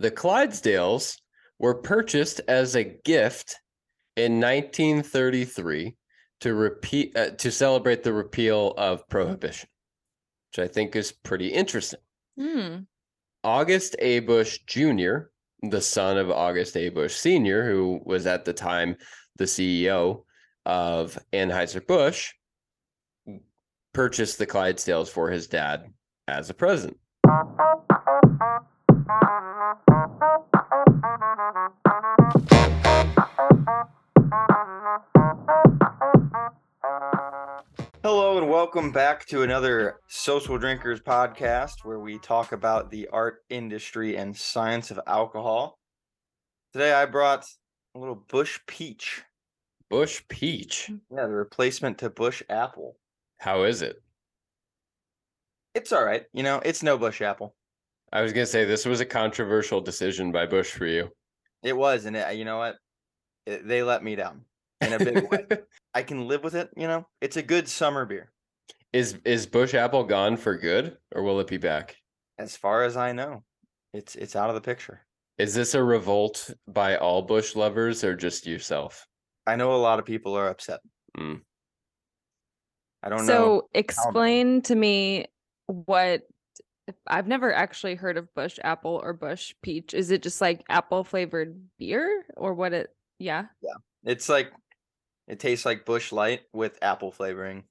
The Clydesdales were purchased as a gift in 1933 to repeat uh, to celebrate the repeal of prohibition, which I think is pretty interesting. Hmm. August A. Busch Jr., the son of August A. Busch Sr., who was at the time the CEO of Anheuser-Busch, purchased the Clydesdales for his dad as a present. Hello and welcome back to another Social Drinkers podcast where we talk about the art industry and science of alcohol. Today I brought a little Busch Peach. Busch Peach. Yeah, the replacement to Busch Apple. How is it? It's all right. You know, it's no Busch Apple. I was gonna say this was a controversial decision by Busch for you. It was, and it, you know what? It, they let me down in a big way. I can live with it. You know, it's a good summer beer, is is Busch Apple gone for good, or will it be back? as far as I know. It's it's out of the picture. Is this a revolt by all Busch lovers or just yourself? I know a lot of people are upset. Mm. I don't know. So explain to me what I've never actually heard of Busch apple or Busch peach. Is it just like apple flavored beer or what it yeah. yeah. It's like it tastes like Busch Light with apple flavoring,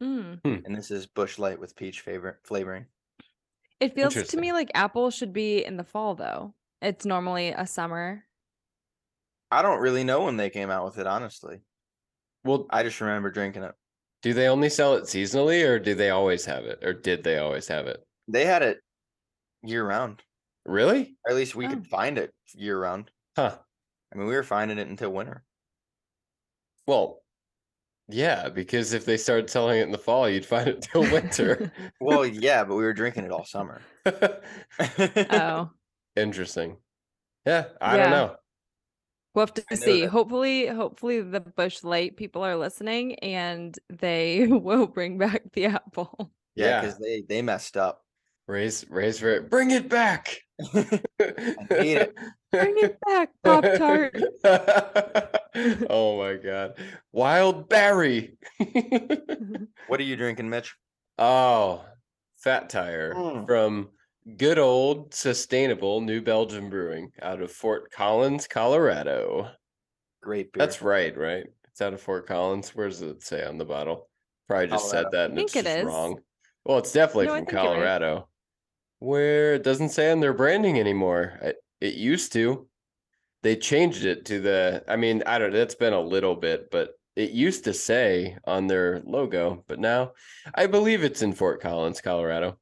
Mm. and this is Busch Light with peach favor- flavoring. It feels to me like apple should be in the fall though. It's normally a summer. I don't really know when they came out with it, honestly. Well, I just remember drinking it. do they only sell it seasonally, or do they always have it, or did they always have it? They had it year round, Really? or at least we Oh. could find it year round. Huh. I mean, we were finding it until winter. Well, yeah, because if they started selling it in the fall, you'd find it till winter. Well, yeah, but we were drinking it all summer. oh. Interesting. Yeah, I Yeah. don't know. We'll have to know see. that- Hopefully, hopefully the Busch Light people are listening and they will bring back the apple. Yeah, Yeah. because they they messed up. Raise, raise for it. Bring it back. hate it. Bring it back, Pop Tart. oh my god. Wild berry. What are you drinking, Mitch? oh, fat tire Mm. from good old sustainable New Belgium Brewing out of Fort Collins, Colorado. Great beer. That's right, right? It's out of Fort Collins. Where does it say on the bottle? Probably just said Colorado. that I and think it's it just is. wrong. Well, it's definitely No, from think you're right. Colorado. Where it doesn't say on their branding anymore. It, it used to. They changed it to the I mean, I don't know, it's been a little bit, but it used to say on their logo, but now I believe it's in Fort Collins, Colorado.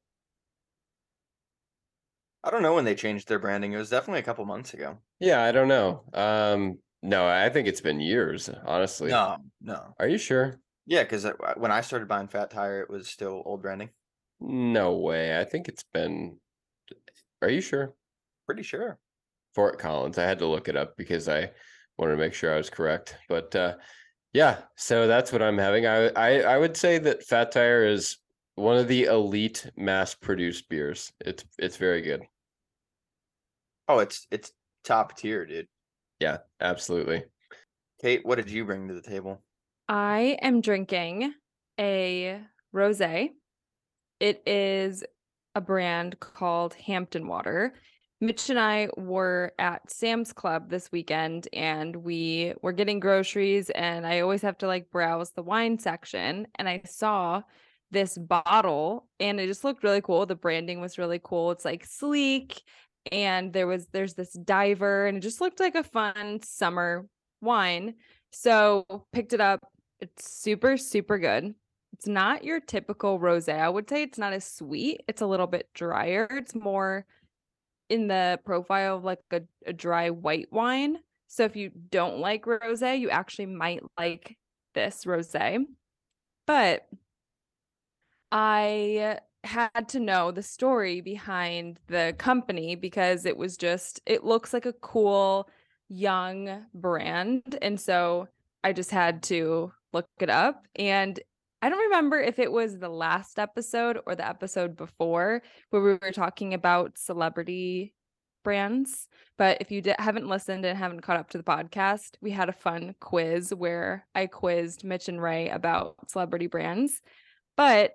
I don't know when they changed their branding. It was definitely a couple months ago. Yeah, I don't know. Um no, I think it's been years, honestly. No, no. Are you sure? Yeah, because when I started buying Fat Tire, it was still old branding. No way. I think it's been. Are you sure? Pretty sure. Fort Collins. I had to look it up because I wanted to make sure I was correct. But uh, yeah, so that's what I'm having. I, I I would say that Fat Tire is one of the elite mass-produced beers. It's it's very good. Oh, it's it's top tier, dude. Yeah, absolutely. Kate, what did you bring to the table? I am drinking a rosé. It is a brand called Hampton Water. Mitch and I were at Sam's Club this weekend and we were getting groceries and I always have to like browse the wine section and I saw this bottle and it just looked really cool. The branding was really cool. It's like sleek and there was there's this diver and it just looked like a fun summer wine. So picked it up. It's super, super good. It's not your typical rosé. I would say it's not as sweet. It's a little bit drier. It's more in the profile of like a, a dry white wine. So if you don't like rosé, you actually might like this rosé. But I had to know the story behind the company because it was just it looks like a cool young brand and so I just had to look it up and I don't remember if it was the last episode or the episode before where we were talking about celebrity brands. But if you haven't listened and haven't caught up to the podcast, we had a fun quiz where I quizzed Mitch and Ray about celebrity brands. But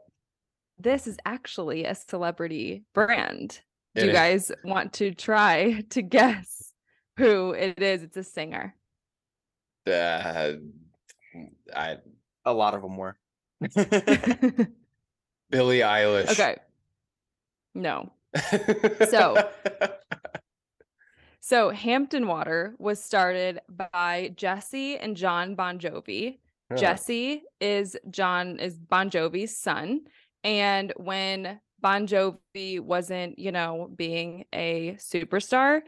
this is actually a celebrity brand. Do It you is. guys want to try to guess who it is? It's a singer. Uh, I A lot of them were. Billie Eilish. okay. No. So- So Hampton Water was started by Jesse and John Bon Jovi. Huh. Jesse is John is Bon Jovi's son. And when Bon Jovi wasn't, you know, being a superstar,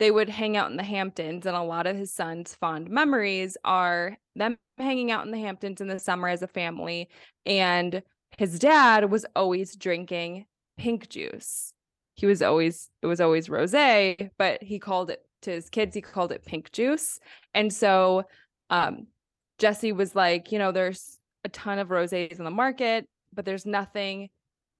they would hang out in the Hamptons. And a lot of his son's fond memories are them hanging out in the Hamptons in the summer as a family. And his dad was always drinking pink juice. He was always, it was always rose, but he called it to his kids, he called it pink juice. And so um Jesse was like, you know, there's a ton of rosés in the market, but there's nothing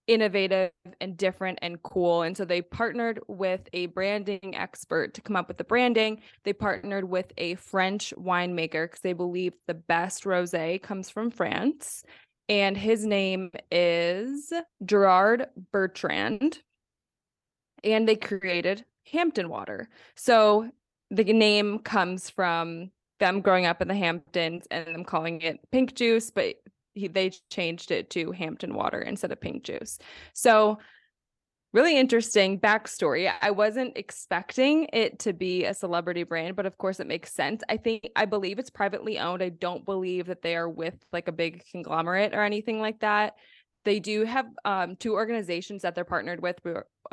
innovative and different and cool. And so they partnered with a branding expert to come up with the branding. They partnered with a French winemaker because they believe the best rosé comes from France. And his name is Gerard Bertrand. And they created Hampton Water. So the name comes from them growing up in the Hamptons and them calling it pink juice, but he, they changed it to Hampton water instead of pink juice. So, really interesting backstory. I wasn't expecting it to be a celebrity brand, but of course, it makes sense. I think, I believe it's privately owned. I don't believe that they are with like a big conglomerate or anything like that. They do have um, two organizations that they're partnered with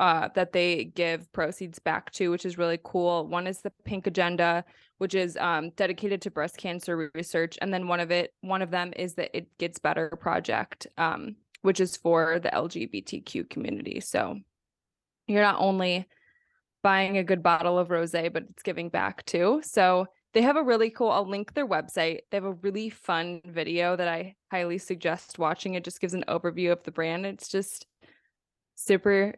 uh, that they give proceeds back to, which is really cool. One is the Pink Agenda, which is um, dedicated to breast cancer research, and then one of it, one of them is the It Gets Better project, um, which is for the LGBTQ community. So you're not only buying a good bottle of rosé, but it's giving back too. So they have a really cool. I'll link their website. They have a really fun video that I highly suggest watching. It just gives an overview of the brand. It's just super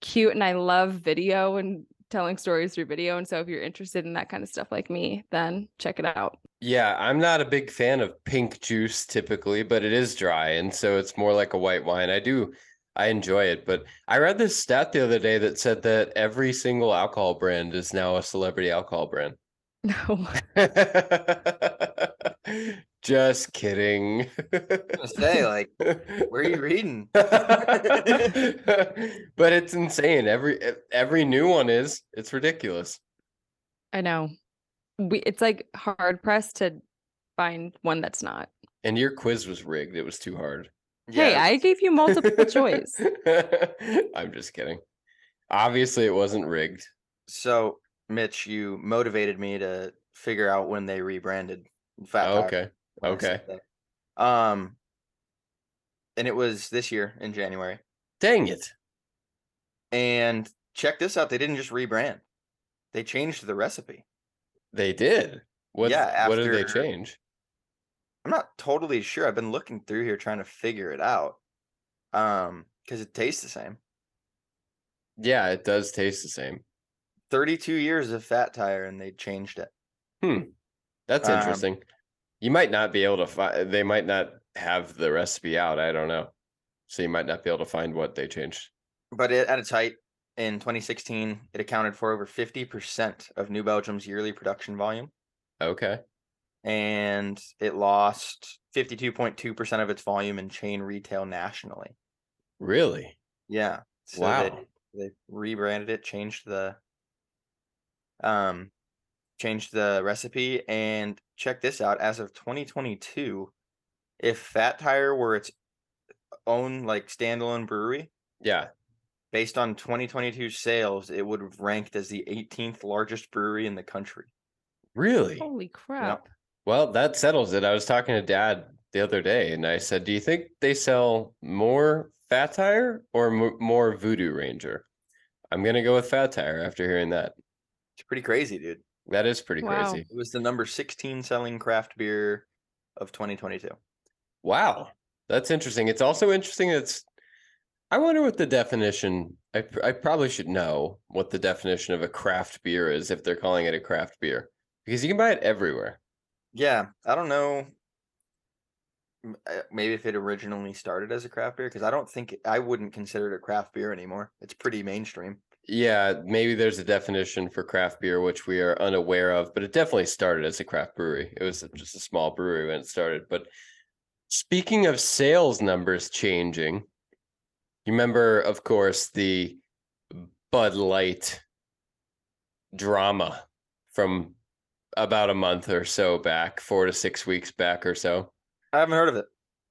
cute and I love video and telling stories through video. And so if you're interested in that kind of stuff like me, then check it out. Yeah, I'm not a big fan of pink juice typically, but it is dry, and so it's more like a white wine. I do, I enjoy it, but I read this stat the other day that said that every single alcohol brand is now a celebrity alcohol brand. No. Just kidding. gonna say, like, Where are you reading? but it's insane. Every every new one is. It's ridiculous. I know. We it's like hard pressed to find one that's not. And your quiz was rigged. It was too hard. Hey, Yeah, I gave you multiple choice. I'm just kidding. Obviously, it wasn't rigged. So, Mitch, you motivated me to figure out when they rebranded Fat Oh, okay. Okay. Um, and it was this year in January. Dang it. And check this out: they didn't just rebrand; they changed the recipe. They did. What? Yeah, What did they change? I'm not totally sure. I've been looking through here trying to figure it out. Um, because it tastes the same. Yeah, it does taste the same. 32 years of Fat Tire, and they changed it. Hmm. That's Um, interesting. You might not be able to find. They might not have the recipe out. I don't know. So you might not be able to find what they changed. But it, at its height in 2016, it accounted for over 50% of New Belgium's yearly production volume. Okay. and it lost 52.2% of its volume in chain retail nationally. Really? Yeah. So Wow. they, they rebranded it, changed the um changed the recipe and check this out as of 2022 if Fat Tire were its own like standalone brewery Yeah. based on 2022 sales it would have ranked as the 18th largest brewery in the country. Really? Holy crap. Well, that settles it. I was talking to dad the other day and I said, Do you think they sell more Fat Tire or m- more Voodoo Ranger? I'm going to go with Fat Tire after hearing that. It's pretty crazy, dude. That is pretty Wow. crazy. It was the number 16 selling craft beer of 2022. Wow. That's interesting. It's also interesting it's I wonder what the definition. I I probably should know what the definition of a craft beer is if they're calling it a craft beer because you can buy it everywhere. Yeah, I don't know. uh, Maybe if it originally started as a craft beer, because I don't think I wouldn't consider it a craft beer anymore. It's pretty mainstream. Yeah, maybe there's a definition for craft beer which we are unaware of, but it definitely started as a craft brewery. It was just a small brewery when it started. But speaking of sales numbers changing, you remember, of course, the Bud Light drama from about a month or so back, four to six weeks back or so. I haven't heard of it.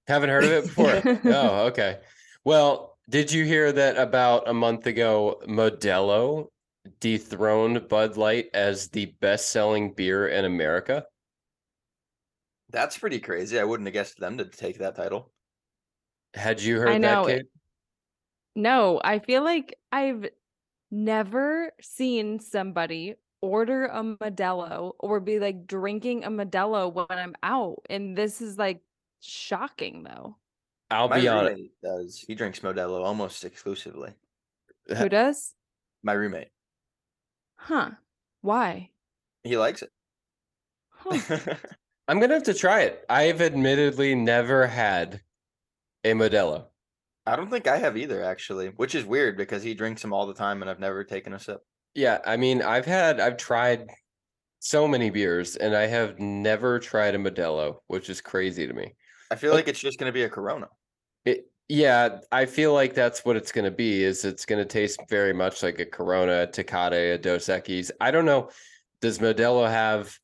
Haven't heard of it before. oh, okay. Well, did you hear that about a month ago, Modelo dethroned Bud Light as the best selling beer in America? That's pretty crazy. I wouldn't have guessed them to take that title. Had you heard know that, it- Kate? No, I feel like I've never seen somebody order a Modelo or be like drinking a Modelo when I'm out. And this is like shocking though. I'll My be honest. roommate does. He drinks Modelo almost exclusively. Who does? My roommate. Huh. Why? He likes it. Huh. I'm gonna have to try it. I've admittedly never had a Modelo. I don't think I have either, actually, which is weird because he drinks them all the time and I've never taken a sip. Yeah, I mean, I've had, I've tried so many beers, and I have never tried a Modelo, which is crazy to me. I feel like it's just going to be a Corona. It, yeah, I feel like that's what it's going to be. Is it's going to taste very much like a Corona, a Tecate, a Dos Equis. I don't know. Does Modelo have?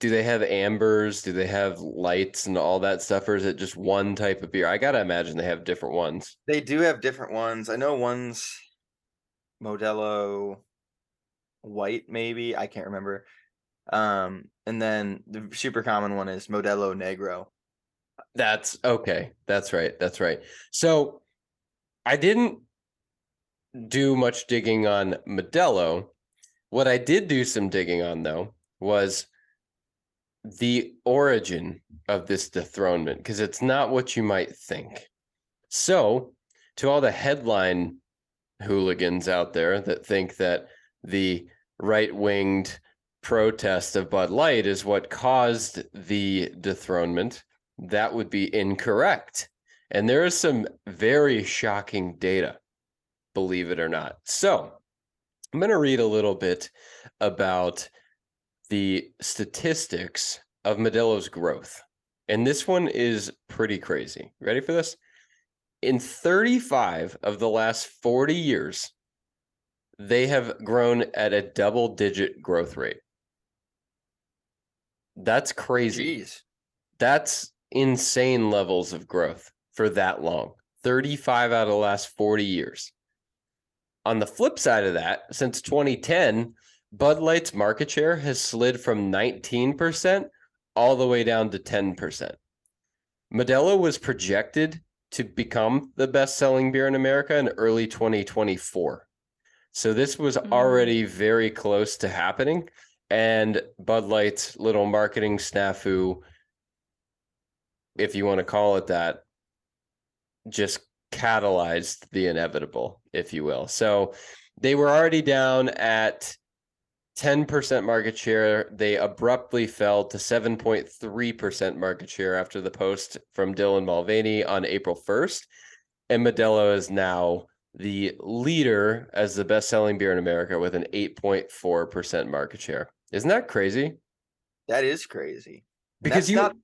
Do they have ambers? Do they have lights and all that stuff, or is it just one type of beer? I gotta imagine they have different ones. They do have different ones. I know one's Modelo white, maybe. I can't remember. Um, and then the super common one is Modelo Negro. That's okay. That's right. That's right. So I didn't do much digging on Modelo. What I did do some digging on though was the origin of this dethronement because it's not what you might think. So, to all the headline hooligans out there that think that the right-winged protest of Bud Light is what caused the dethronement, that would be incorrect. And there is some very shocking data, believe it or not. So, I'm going to read a little bit about the statistics of Modelo's growth. And this one is pretty crazy. Ready for this? In 35 of the last 40 years, they have grown at a double digit growth rate. That's crazy. Jeez. That's insane levels of growth for that long. 35 out of the last 40 years. On the flip side of that, since 2010, Bud Light's market share has slid from 19% all the way down to 10%. Modelo was projected to become the best selling beer in America in early 2024. So this was Mm. already very close to happening. And Bud Light's little marketing snafu, if you want to call it that, just catalyzed the inevitable, if you will. So they were already down at 10% market share. They abruptly fell to 7.3% market share after the post from Dylan Mulvaney on April 1st. And Modelo is now the leader as the best selling beer in America with an 8.4% market share. Isn't that crazy? That is crazy. Because that's you not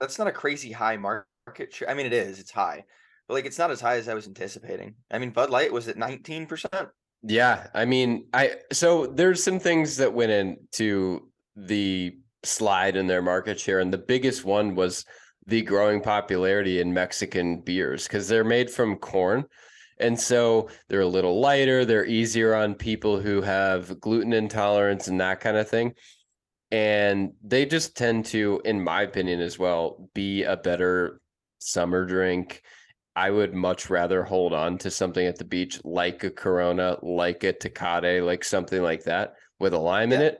that's not a crazy high market share. I mean, it is. It's high, but like it's not as high as I was anticipating. I mean, Bud Light was at nineteen percent. Yeah, I mean, I so there's some things that went into the slide in their market share, and the biggest one was the growing popularity in Mexican beers because they're made from corn. And so they're a little lighter, they're easier on people who have gluten intolerance and that kind of thing. And they just tend to, in my opinion as well, be a better summer drink. I would much rather hold on to something at the beach like a Corona, like a Tecate, like something like that with a lime in it.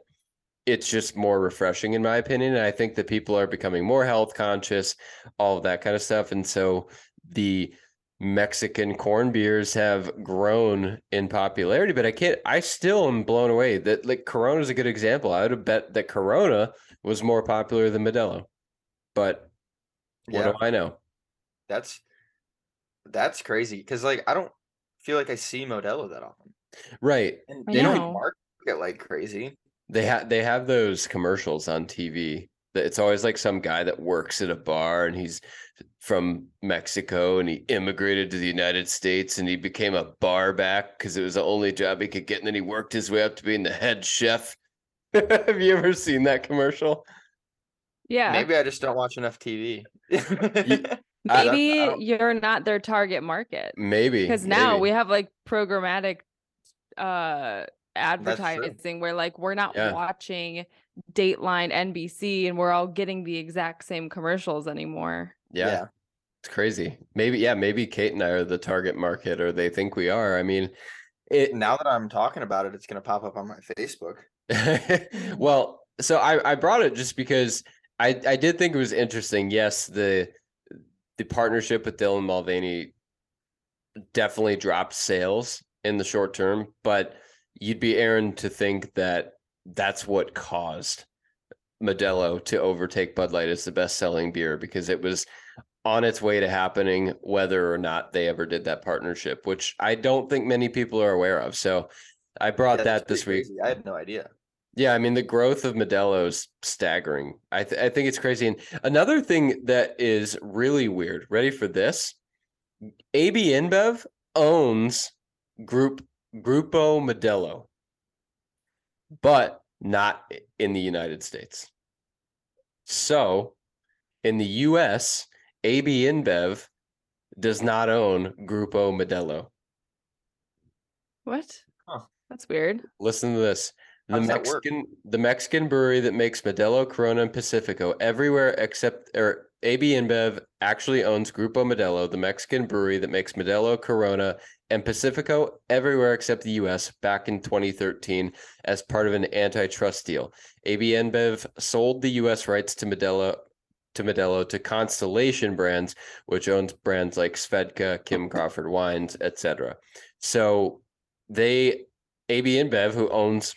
It's just more refreshing, in my opinion. And I think that people are becoming more health conscious, all of that kind of stuff. And so the Mexican corn beers have grown in popularity, but I can't I still am blown away that like Corona is a good example. I would have bet that Corona was more popular than Modelo. But what Yeah, do I know? that's that's crazy because like I don't feel like I see Modelo that often, Right. and they don't know. market like crazy. They have they have those commercials on TV. That it's always like some guy that works at a bar and he's from Mexico and he immigrated to the United States and he became a bar back because it was the only job he could get and then he worked his way up to being the head chef. have you ever seen that commercial? Yeah. Maybe I just don't watch enough TV. I- Maybe I don't- you're not their target market. Maybe Because now maybe. we have like programmatic uh advertising where like we're not Yeah. watching Dateline NBC and we're all getting the exact same commercials anymore. yeah, it's crazy. Maybe yeah, maybe Kate and I are the target market or they think we are. I mean, it Now that I'm talking about it, it's gonna pop up on my Facebook. well, so I, I brought it just because I, I did think it was interesting. Yes, the the partnership with Dylan Mulvaney definitely dropped sales in the short term, but you'd be Aaron to think that that's what caused Modelo to overtake Bud Light as the best selling beer because it was on its way to happening, whether or not they ever did that partnership, which I don't think many people are aware of. So I brought Yeah, that this week. crazy. I had no idea. Yeah, I mean the growth of Modelo is staggering. I th- I think it's crazy. And another thing that is really weird. Ready for this? AB InBev owns Group Grupo Modelo, but not in the United States. So, in the U.S., AB InBev does not own Grupo Modelo. What? Huh. That's weird. Listen to this. The does that work? Mexican the Mexican brewery that makes Modelo, Corona, and Pacifico everywhere except or AB InBev actually owns Grupo Modelo, the Mexican brewery that makes Modelo, Corona, and Pacifico everywhere except the US back in 2013 as part of an antitrust deal. AB InBev sold the US rights to Modelo to Modelo to Constellation Brands, which owns brands like Svedka, Kim Crawford Wines, etc. So they AB InBev, who owns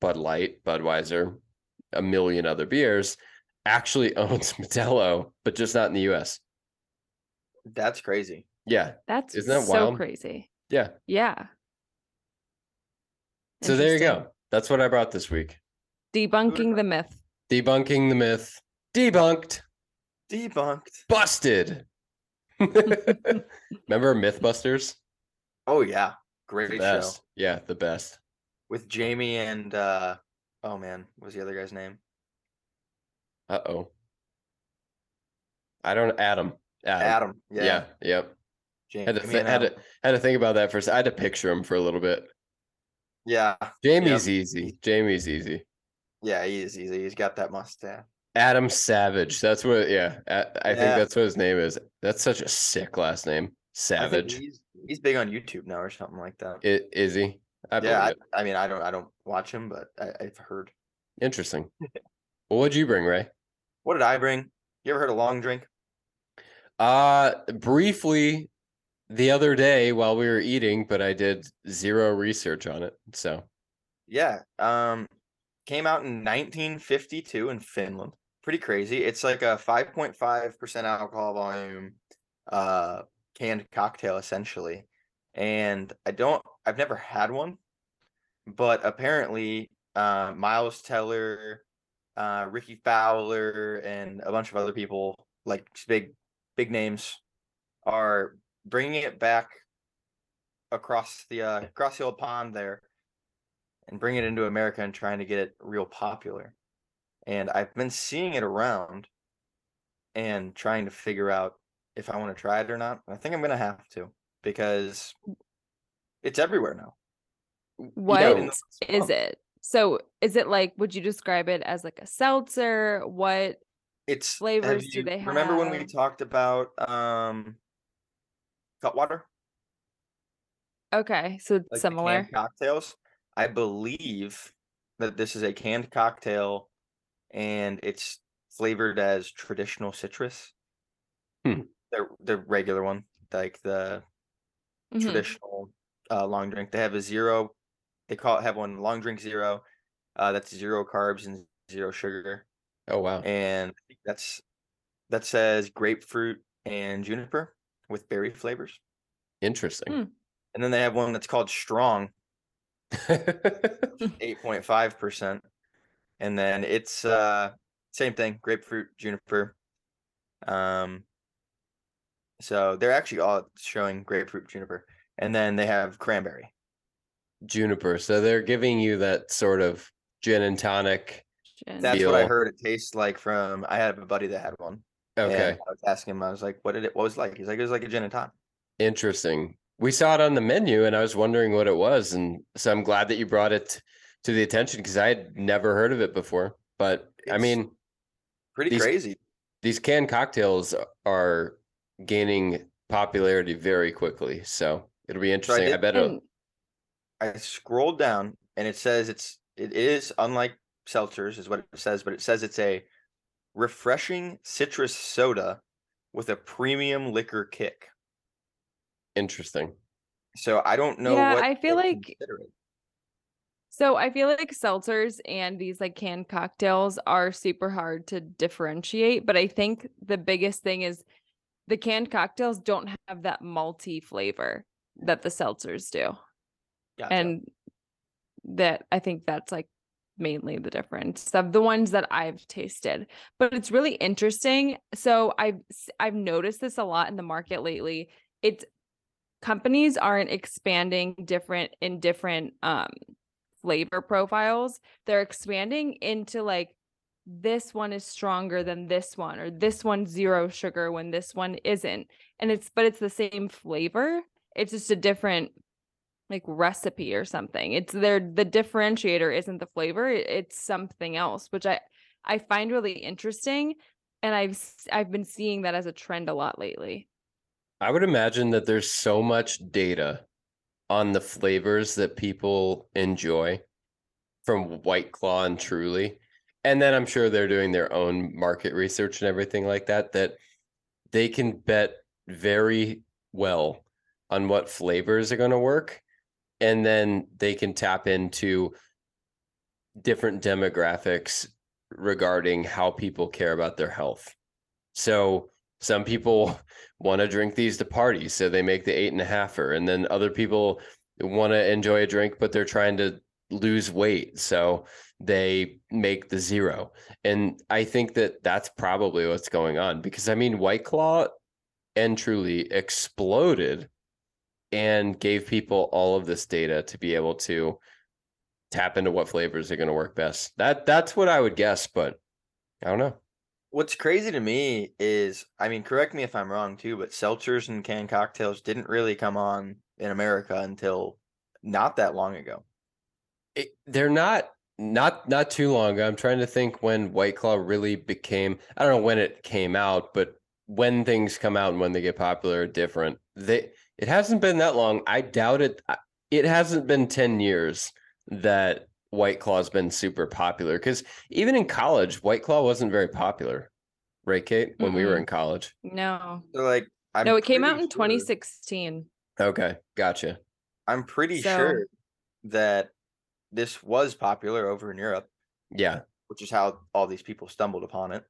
Bud Light, Budweiser, a million other beers, actually owns Modelo, but just not in the US. That's crazy. Yeah. That's Isn't that so wild? crazy. Yeah. Yeah. So there you go. That's what I brought this week. Debunking the myth. Debunking the myth. Debunked. Debunked. Busted. Remember Mythbusters? Oh yeah, great The show. Yeah, the best. with Jamie and uh oh man, what was the other guy's name? Uh oh. I don't Adam. Adam. Adam. Yeah. Yeah, Yep. Jamie Had to, and had to had to think about that first. I had to picture him for a little bit. Yeah, Jamie's easy. Jamie's easy. yeah, he is. He's he's got that mustache. Adam Savage. That's what. Yeah, I, think Yeah. that's what his name is. That's such a sick last name. Savage. He's, he's big on YouTube now or something like that. I- Is he? I yeah, I. I mean, I don't, I don't watch him, but I, I've heard. Interesting. well, what'd you bring, Ray? What did I bring? You ever heard of long drink? Uh briefly the other day while we were eating, but I did zero research on it. So Yeah. Um, came out in 1952 in Finland. Pretty crazy. It's like a 5.5% alcohol volume, uh, canned cocktail essentially. And I don't, I've never had one, but apparently, uh, Miles Teller, uh, Rickie Fowler, and a bunch of other people like big, big names are bringing it back across the uh, across the old pond there and bring it into America and trying to get it real popular. And I've been seeing it around and trying to figure out if I want to try it or not. I think I'm gonna have to because it's everywhere now. What is though it's small. it? So is it like would you describe it as like a seltzer? What It's have flavors do you- they Remember when we talked about um Cutwater? okay, so it's Like the similar. canned cocktails. I believe that this is a canned cocktail and it's flavored as traditional citrus. Hmm. The the regular one like the Mhm. traditional uh, long drink. They have a zero. They call it have one long drink zero. Uh, that's zero carbs and zero sugar, Oh wow. and I think that's that says grapefruit and juniper with berry flavors. Interesting. And then they have one that's called strong, eight point five percent, and then it's uh same thing, grapefruit, juniper. Um, so they're actually all showing grapefruit, juniper, and then they have cranberry. Juniper. So they're giving you that sort of gin and tonic. Gin. That's what I heard it tastes like from. I had a buddy that had one. And Okay. I was asking him. I was like, "What did it? What was it like?" He's like, "It was like a gin and tonic." Interesting. We saw it on the menu and I was wondering what it was. And so I'm glad that you brought it to the attention because I had never heard of it before. But I mean, Pretty These- crazy. these canned cocktails are gaining popularity very quickly. So it'll be interesting. I, did- bet it'll, I scrolled down and it says it's it is unlike seltzers is what it says, but it says it's a refreshing citrus soda with a premium liquor kick. interesting. So I don't know Yeah, what I feel like- So I feel like seltzers and these like canned cocktails are super hard to differentiate, but I think the biggest thing is the canned cocktails don't have that malty flavor that the seltzers do. Gotcha. And that I think that's like mainly the difference of the ones that I've tasted. But it's really interesting. So I've I've noticed this a lot in the market lately. It's companies aren't expanding different in different um flavor profiles. They're expanding into like this one is stronger than this one or this one's zero sugar when this one isn't. And it's but it's the same flavor. It's just a different like recipe or something. It's their the differentiator isn't the flavor, it's something else, which I I find really interesting and I've I've been seeing that as a trend a lot lately. I would imagine that there's so much data on the flavors that people enjoy from White Claw and Truly. And then I'm sure they're doing their own market research and everything like that, that they can bet very well on what flavors are going to work. And then they can tap into different demographics regarding how people care about their health. So some people want to drink these to party, so they make the eight and a halfer, and then other people want to enjoy a drink, but they're trying to lose weight, so they make the zero. And I think that that's probably what's going on because I mean, White Claw and Truly exploded and gave people all of this data to be able to tap into what flavors are going to work best. That that's what I would guess, but I don't know. What's crazy to me is, I mean, correct me if I'm wrong too, but seltzers and canned cocktails didn't really come on in America until not that long ago. it, they're not not not too long ago. I'm trying to think when White Claw really became. I don't know when it came out, but when things come out and when they get popular are different. They it hasn't been that long. I doubt it. It hasn't been ten years that White Claw's been super popular because even in college, White Claw wasn't very popular, right, Kate? When we were in college. No. So like, I'm no, it came out pretty in sure- 2016. Okay, gotcha. I'm pretty So- sure that this was popular over in Europe, Yeah. which is how all these people stumbled upon it.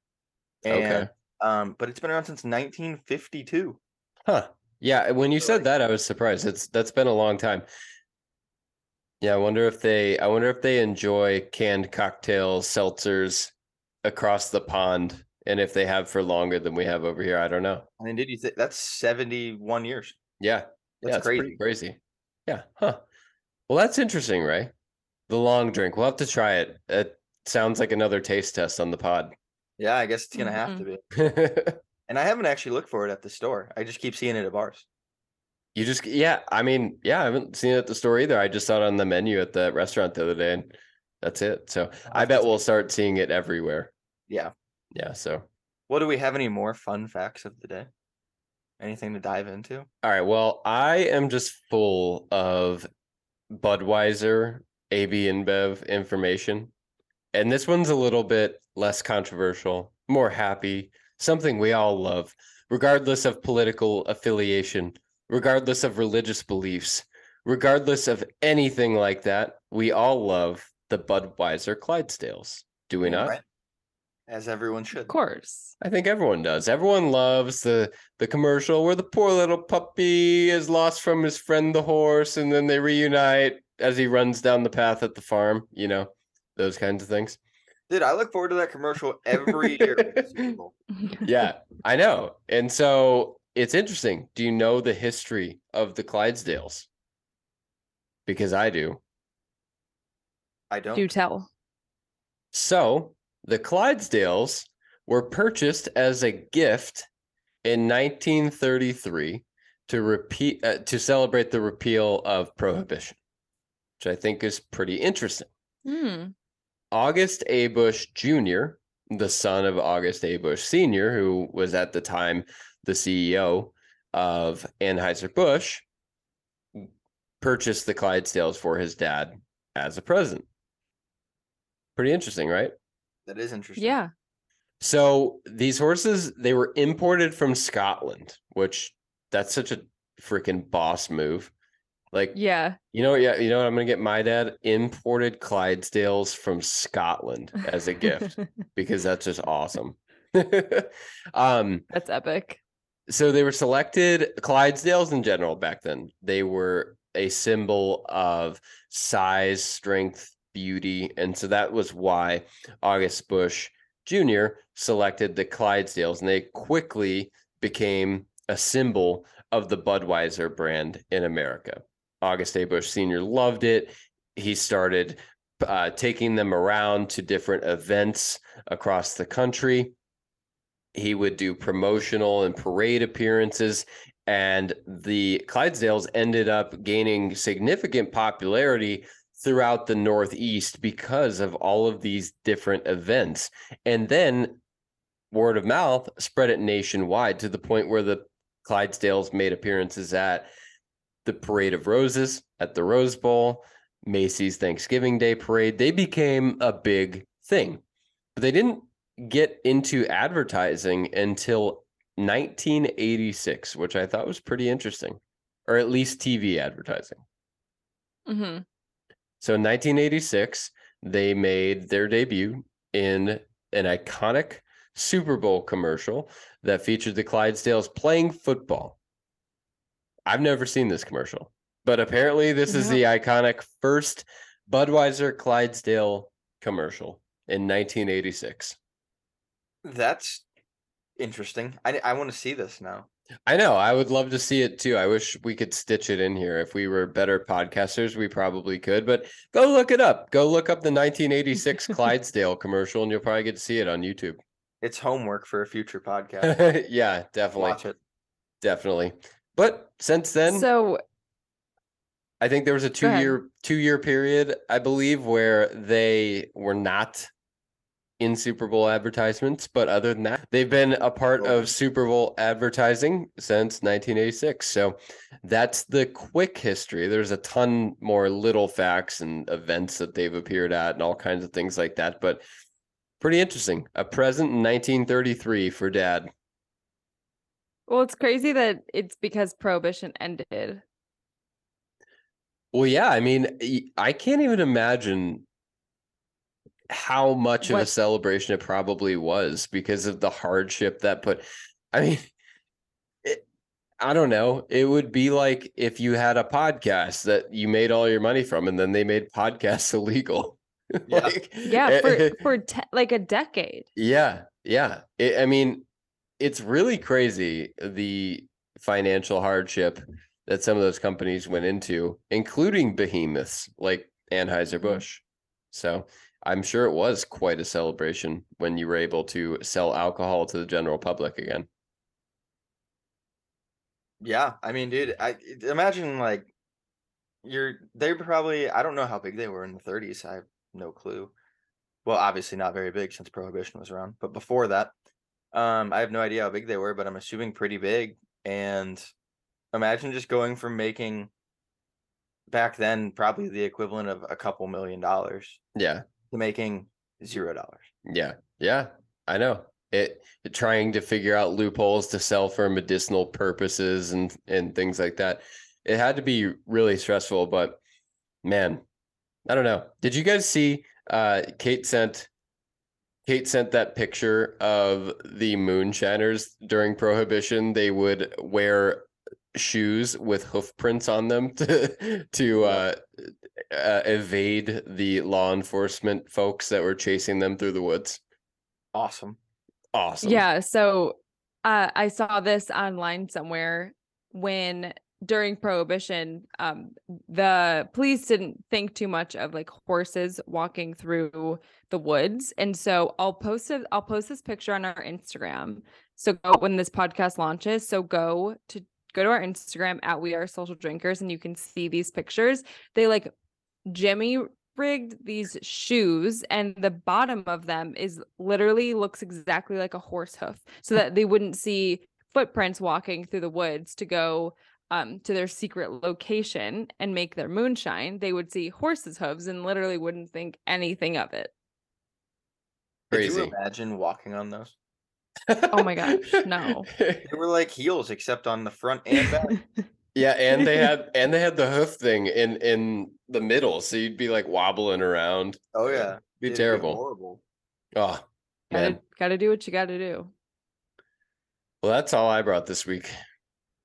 Okay. Um, but it's been around since 1952. Huh. Yeah, when you So, said like- that, I was surprised. It's that's been a long time. Yeah, I wonder if they I wonder if they enjoy canned cocktails, seltzers across the pond, and if they have for longer than we have over here. I don't know. I mean, did you think that's 71 years? Yeah. That's yeah, it's crazy. pretty crazy. Yeah. Huh. Well, that's interesting, Ray. The long drink. We'll have to try it. It sounds like another taste test on the pod. Yeah, I guess it's gonna have to mm-hmm. be. And I haven't actually looked for it at the store. I just keep seeing it at bars. You just, yeah, I mean, yeah, I haven't seen it at the store either. I just saw it on the menu at the restaurant the other day, and that's it. So I bet we'll start seeing it everywhere. Yeah. Yeah. So, Well, do we have any more fun facts of the day? Anything to dive into? all right. Well, I am just full of Budweiser, AB InBev information. And this one's a little bit less controversial, more happy, something we all love. regardless of political affiliation, regardless of religious beliefs, regardless of anything like that, we all love the Budweiser Clydesdales. Do we not? Right. As everyone should. Of course. I think everyone does. Everyone loves the the commercial where the poor little puppy is lost from his friend the horse, and then they reunite as he runs down the path at the farm. You know, those kinds of things. Dude, I look forward to that commercial every year. with the Super Bowl. Yeah, I know. And so it's interesting. Do you know the history of the Clydesdales? Because I do. I don't. Do tell. So the Clydesdales were purchased as a gift in 1933 to repeat uh, to celebrate the repeal of prohibition, which I think is pretty interesting. Hmm. August A. Busch Jr., the son of August A. Busch Sr., who was at the time the CEO of Anheuser-Busch, purchased the Clydesdales for his dad as a present. Pretty interesting, right? That is interesting. Yeah. So these horses, they were imported from Scotland, which that's such a freaking boss move. Like, Yeah. you know, yeah, you know what? I'm gonna get my dad imported Clydesdales from Scotland as a gift because that's just awesome. um, That's epic. so they were selected Clydesdales in general back then. They were a symbol of size, strength, beauty, and so that was why August Busch Jr. selected the Clydesdales, and they quickly became a symbol of the Budweiser brand in America. August A. Busch Sr. loved it. He started uh, taking them around to different events across the country. He would do promotional and parade appearances, and the Clydesdales ended up gaining significant popularity throughout the Northeast because of all of these different events. And then word of mouth spread it nationwide to the point where the Clydesdales made appearances at the Parade of Roses, at the Rose Bowl, Macy's Thanksgiving Day Parade. They became a big thing, but they didn't get into advertising until 1986, which I thought was pretty interesting, or at least TV advertising. hmm So in 1986, they made their debut in an iconic Super Bowl commercial that featured the Clydesdales playing football. I've never seen this commercial, but apparently this is No. the iconic first Budweiser Clydesdale commercial in 1986. That's interesting. I, I want to see this now. I know. I would love to see it too. I wish we could stitch it in here. If we were better podcasters, we probably could. But go look it up. Go look up the 1986 Clydesdale commercial, and you'll probably get to see it on YouTube. It's homework for a future podcast. yeah, definitely, Watch it. definitely. But since then, So I think there was a two year two year period, I believe, where they were not in Super Bowl advertisements. But other than that, they've been a part of Super Bowl advertising since 1986. So that's the quick history. There's a ton more little facts and events that they've appeared at and all kinds of things like that. But pretty interesting. A present in 1933 for dad. Well, it's crazy that it's because prohibition ended. Well, yeah, I mean, I can't even imagine how much of a celebration it probably was because of the hardship that put. I mean, it, I don't know. It would be like if you had a podcast that you made all your money from, and then they made podcasts illegal. Yeah. Like, Yeah, eh, eh, for for te- like a decade. yeah, yeah. It, I mean, it's really crazy the financial hardship that some of those companies went into, including behemoths like mm-hmm. Anheuser-Busch. So I'm sure it was quite a celebration when you were able to sell alcohol to the general public again. Yeah, I mean, dude, I imagine like you're they probably I don't know how big they were in the 30s. I have no clue. Well, obviously not very big since prohibition was around, but before that, um, I have no idea how big they were, but I'm assuming pretty big. And imagine just going from making back then probably the equivalent of a couple million dollars Yeah. to making zero dollars. Yeah. Yeah. I know. it trying to figure out loopholes to sell for medicinal purposes and and things like that. It had to be really stressful, but man, I don't know. Did you guys see uh Kate sent Kate sent that picture of the moonshiners during prohibition. They would wear shoes with hoof prints on them to to uh, uh, evade the law enforcement folks that were chasing them through the woods. Awesome. Awesome. Yeah. So uh, I saw this online somewhere when during prohibition um the police didn't think too much of like horses walking through the woods. And so i'll post it i'll post this picture on our instagram. So go, when this podcast launches so go to go to our instagram at we are social drinkers and you can see these pictures. They like jimmy rigged these shoes and the bottom of them is literally looks exactly like a horse hoof so that they wouldn't see footprints walking through the woods to go um, to their secret location and make their moonshine, they would see horses' hooves and literally wouldn't think anything of it. Could Crazy. you imagine walking on those? Oh my gosh, no. They were like heels, except on the front and back. yeah, and they had and they had the hoof thing in in the middle, so you'd be like wobbling around. Oh yeah, Be It'd terrible. horrible. Oh man. gotta, gotta do what you gotta do. Well, that's all I brought this week.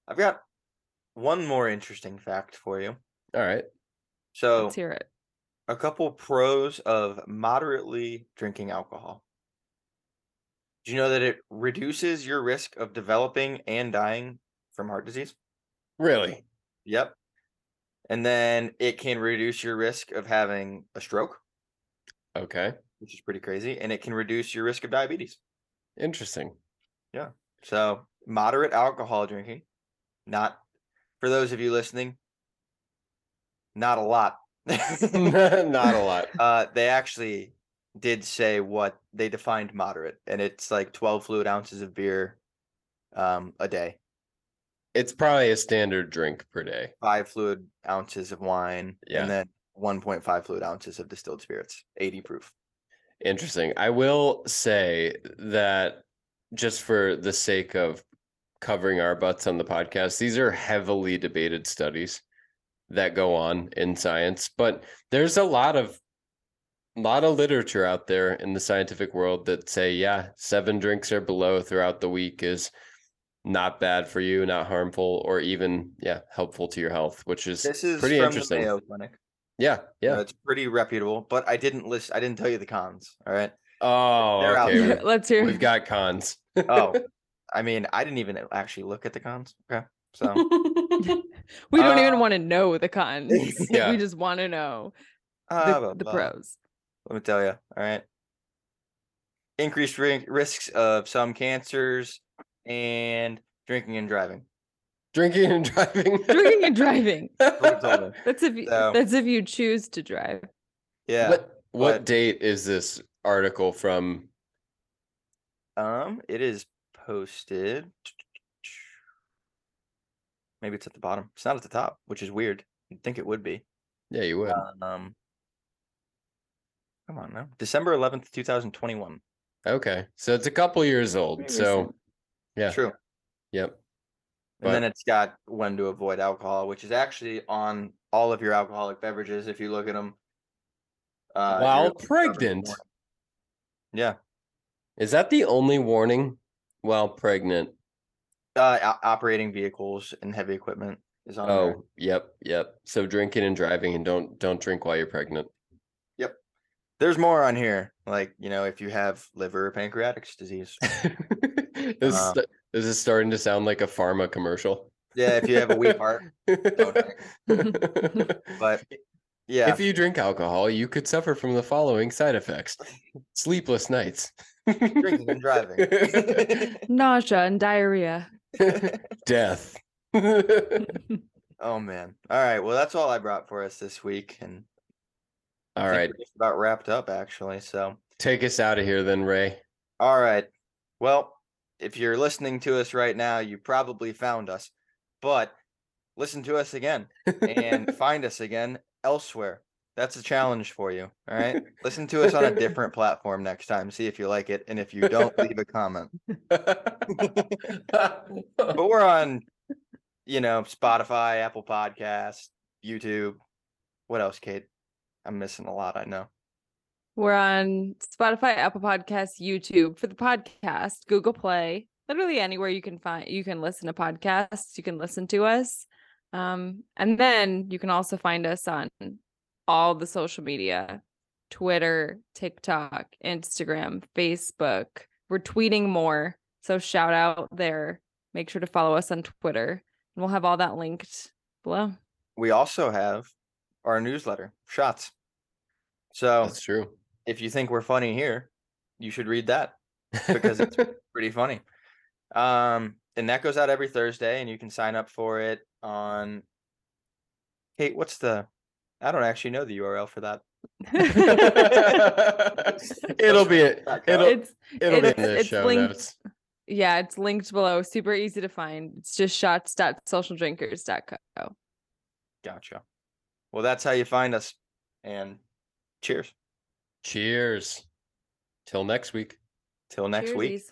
I've got one more interesting fact for you. All right. So Let's hear it. a couple pros of moderately drinking alcohol. Do you know that it reduces your risk of developing and dying from heart disease? Really? Yep. And then it can reduce your risk of having a stroke, Okay. which is pretty crazy, and it can reduce your risk of diabetes. Interesting. Yeah. So, moderate alcohol drinking, not for those of you listening, not a lot. Not a lot. Uh, they actually did say what they defined moderate, and it's like 12 fluid ounces of beer um, a day, It's probably a standard drink per day. five fluid ounces of wine, Yeah. and then 1.5 fluid ounces of distilled spirits, 80 proof. Interesting. I will say that just for the sake of covering our butts on the podcast, these are heavily debated studies that go on in science, but there's a lot of lot of literature out there in the scientific world that say, yeah, seven drinks or below throughout the week is not bad for you, not harmful, or even yeah, helpful to your health, which is This is pretty from interesting. the Mayo Clinic. Yeah, so yeah. it's pretty reputable, but I didn't list. I didn't tell you the cons. All right. Oh, They're okay. Let's hear We've got cons. Oh, I mean, I didn't even actually look at the cons. Okay. So we don't even Uh, want to know the cons. Yeah. We just want to know uh, the, blah, the blah. pros. Let me tell you. All right. Increased ri- risks of some cancers and drinking and driving. Drinking and driving. Drinking and driving. What told me. That's if you, So- that's if you choose to drive. Yeah. What what but- date is this article from? Um, it is posted. Maybe it's at the bottom. It's not at the top, which is weird. You'd think it would be. Yeah, you would. Um, come on now. December eleventh, two thousand twenty-one. okay, so it's a couple years old. So yeah, True. yep. And then it's got when to avoid alcohol, which is actually on all of your alcoholic beverages if you look at them. Uh, While you're covered in pregnant. Yeah. Is that the only warning while pregnant? Uh, o- operating vehicles and heavy equipment is on there. Oh, yep, yep. So drinking and driving, and don't don't drink while you're pregnant. Yep. There's more on here, like you know, if you have liver or pancreatics disease. this, is Uh, sta- this is starting to sound like a pharma commercial. Yeah, if you have a weak heart. drink. But yeah, If you drink alcohol, you could suffer from the following side effects: sleepless nights, drinking and driving. Nausea and diarrhea. death. oh man. All right. Well, that's all I brought for us this week, and all right, All think right, we're just about wrapped up actually. So. take us out of here then, Ray. All right. Well, if you're listening to us right now, you probably found us, but listen to us again and find us again elsewhere. That's a challenge for you. All right. Listen to us on a different platform next time. See if you like it. And if you don't, leave a comment. But we're on, you know, Spotify, Apple Podcasts, YouTube. What else, Kate? I'm missing a lot, I know. We're on Spotify, Apple Podcasts, YouTube for the podcast, Google Play, literally anywhere you can find you can listen to podcasts, you can listen to us. Um, and then you can also find us on all the social media, Twitter, TikTok, Instagram, Facebook. We're tweeting more. So shout out there. Make sure to follow us on Twitter. And we'll have all that linked below. We also have our newsletter, Shots. So That's true. if you think we're funny here, you should read that because it's pretty funny. Um, and that goes out every Thursday, and you can sign up for it on. Kate, what's the? I don't actually know the URL for that. it'll be it. It'll it's it'll be it's- in the it's show linked- notes. yeah, it's linked below. Super easy to find. It's just shots.socialdrinkers.co. Gotcha. Well, that's how you find us. And cheers. Cheers. Till next week. Till next week. Cheersies.